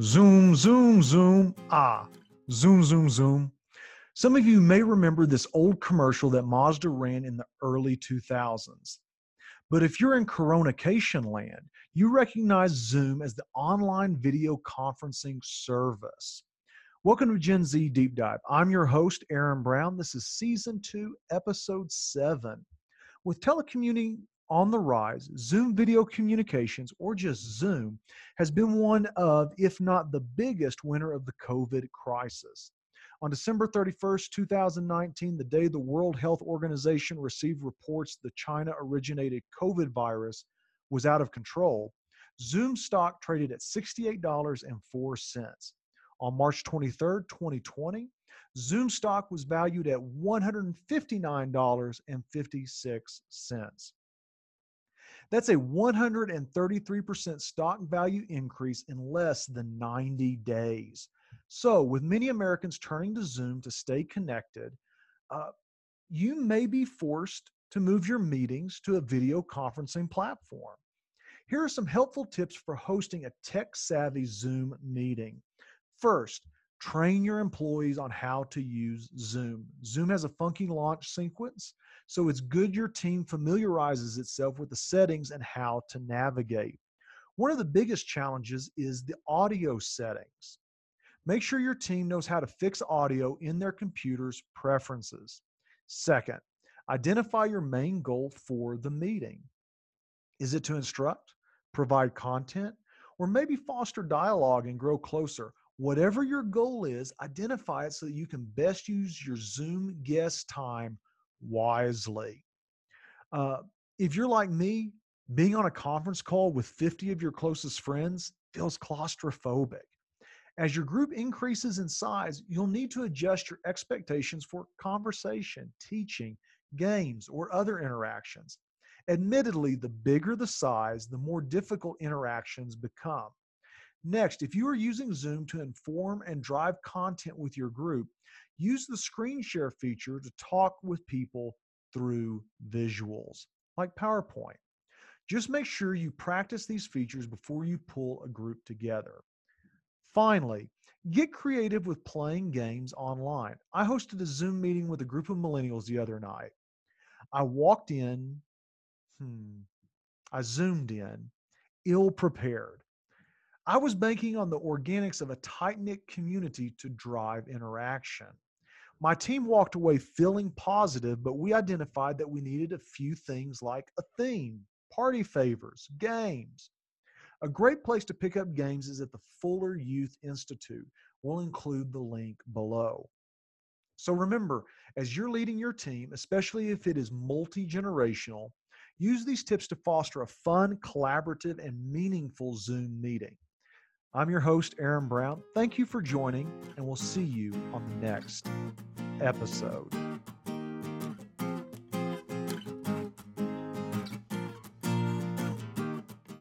Zoom, zoom, zoom. Ah, zoom, zoom, zoom. Some of you may remember this old commercial that Mazda ran in the early 2000s. But if you're in Coronacation land, you recognize Zoom as the online video conferencing service. Welcome to Gen Z Deep Dive. I'm your host, Aaron Brown. This is season two, episode seven. With telecommuting on the rise, Zoom video communications, or just Zoom, has been one of, if not the biggest, winner of the COVID crisis. On December 31st, 2019, the day the World Health Organization received reports the China originated COVID virus was out of control, Zoom stock traded at $68.04. On March 23rd, 2020, Zoom stock was valued at $159.56. That's a 133% stock value increase in less than 90 days. So, with many Americans turning to Zoom to stay connected, uh, you may be forced to move your meetings to a video conferencing platform. Here are some helpful tips for hosting a tech savvy Zoom meeting. First, train your employees on how to use Zoom. Zoom has a funky launch sequence, so it's good your team familiarizes itself with the settings and how to navigate. One of the biggest challenges is the audio settings. Make sure your team knows how to fix audio in their computer's preferences. Second, identify your main goal for the meeting. Is it to instruct, provide content, or maybe foster dialogue and grow closer? Whatever your goal is, identify it so that you can best use your Zoom guest time wisely. Uh, if you're like me, being on a conference call with 50 of your closest friends feels claustrophobic. As your group increases in size, you'll need to adjust your expectations for conversation, teaching, games, or other interactions. Admittedly, the bigger the size, the more difficult interactions become. Next, if you are using Zoom to inform and drive content with your group, use the screen share feature to talk with people through visuals, like PowerPoint. Just make sure you practice these features before you pull a group together. Finally, get creative with playing games online. I hosted a Zoom meeting with a group of millennials the other night. I walked in, hmm, I zoomed in, ill prepared. I was banking on the organics of a tight knit community to drive interaction. My team walked away feeling positive, but we identified that we needed a few things like a theme, party favors, games. A great place to pick up games is at the Fuller Youth Institute. We'll include the link below. So remember, as you're leading your team, especially if it is multi generational, use these tips to foster a fun, collaborative, and meaningful Zoom meeting. I'm your host, Aaron Brown. Thank you for joining, and we'll see you on the next episode.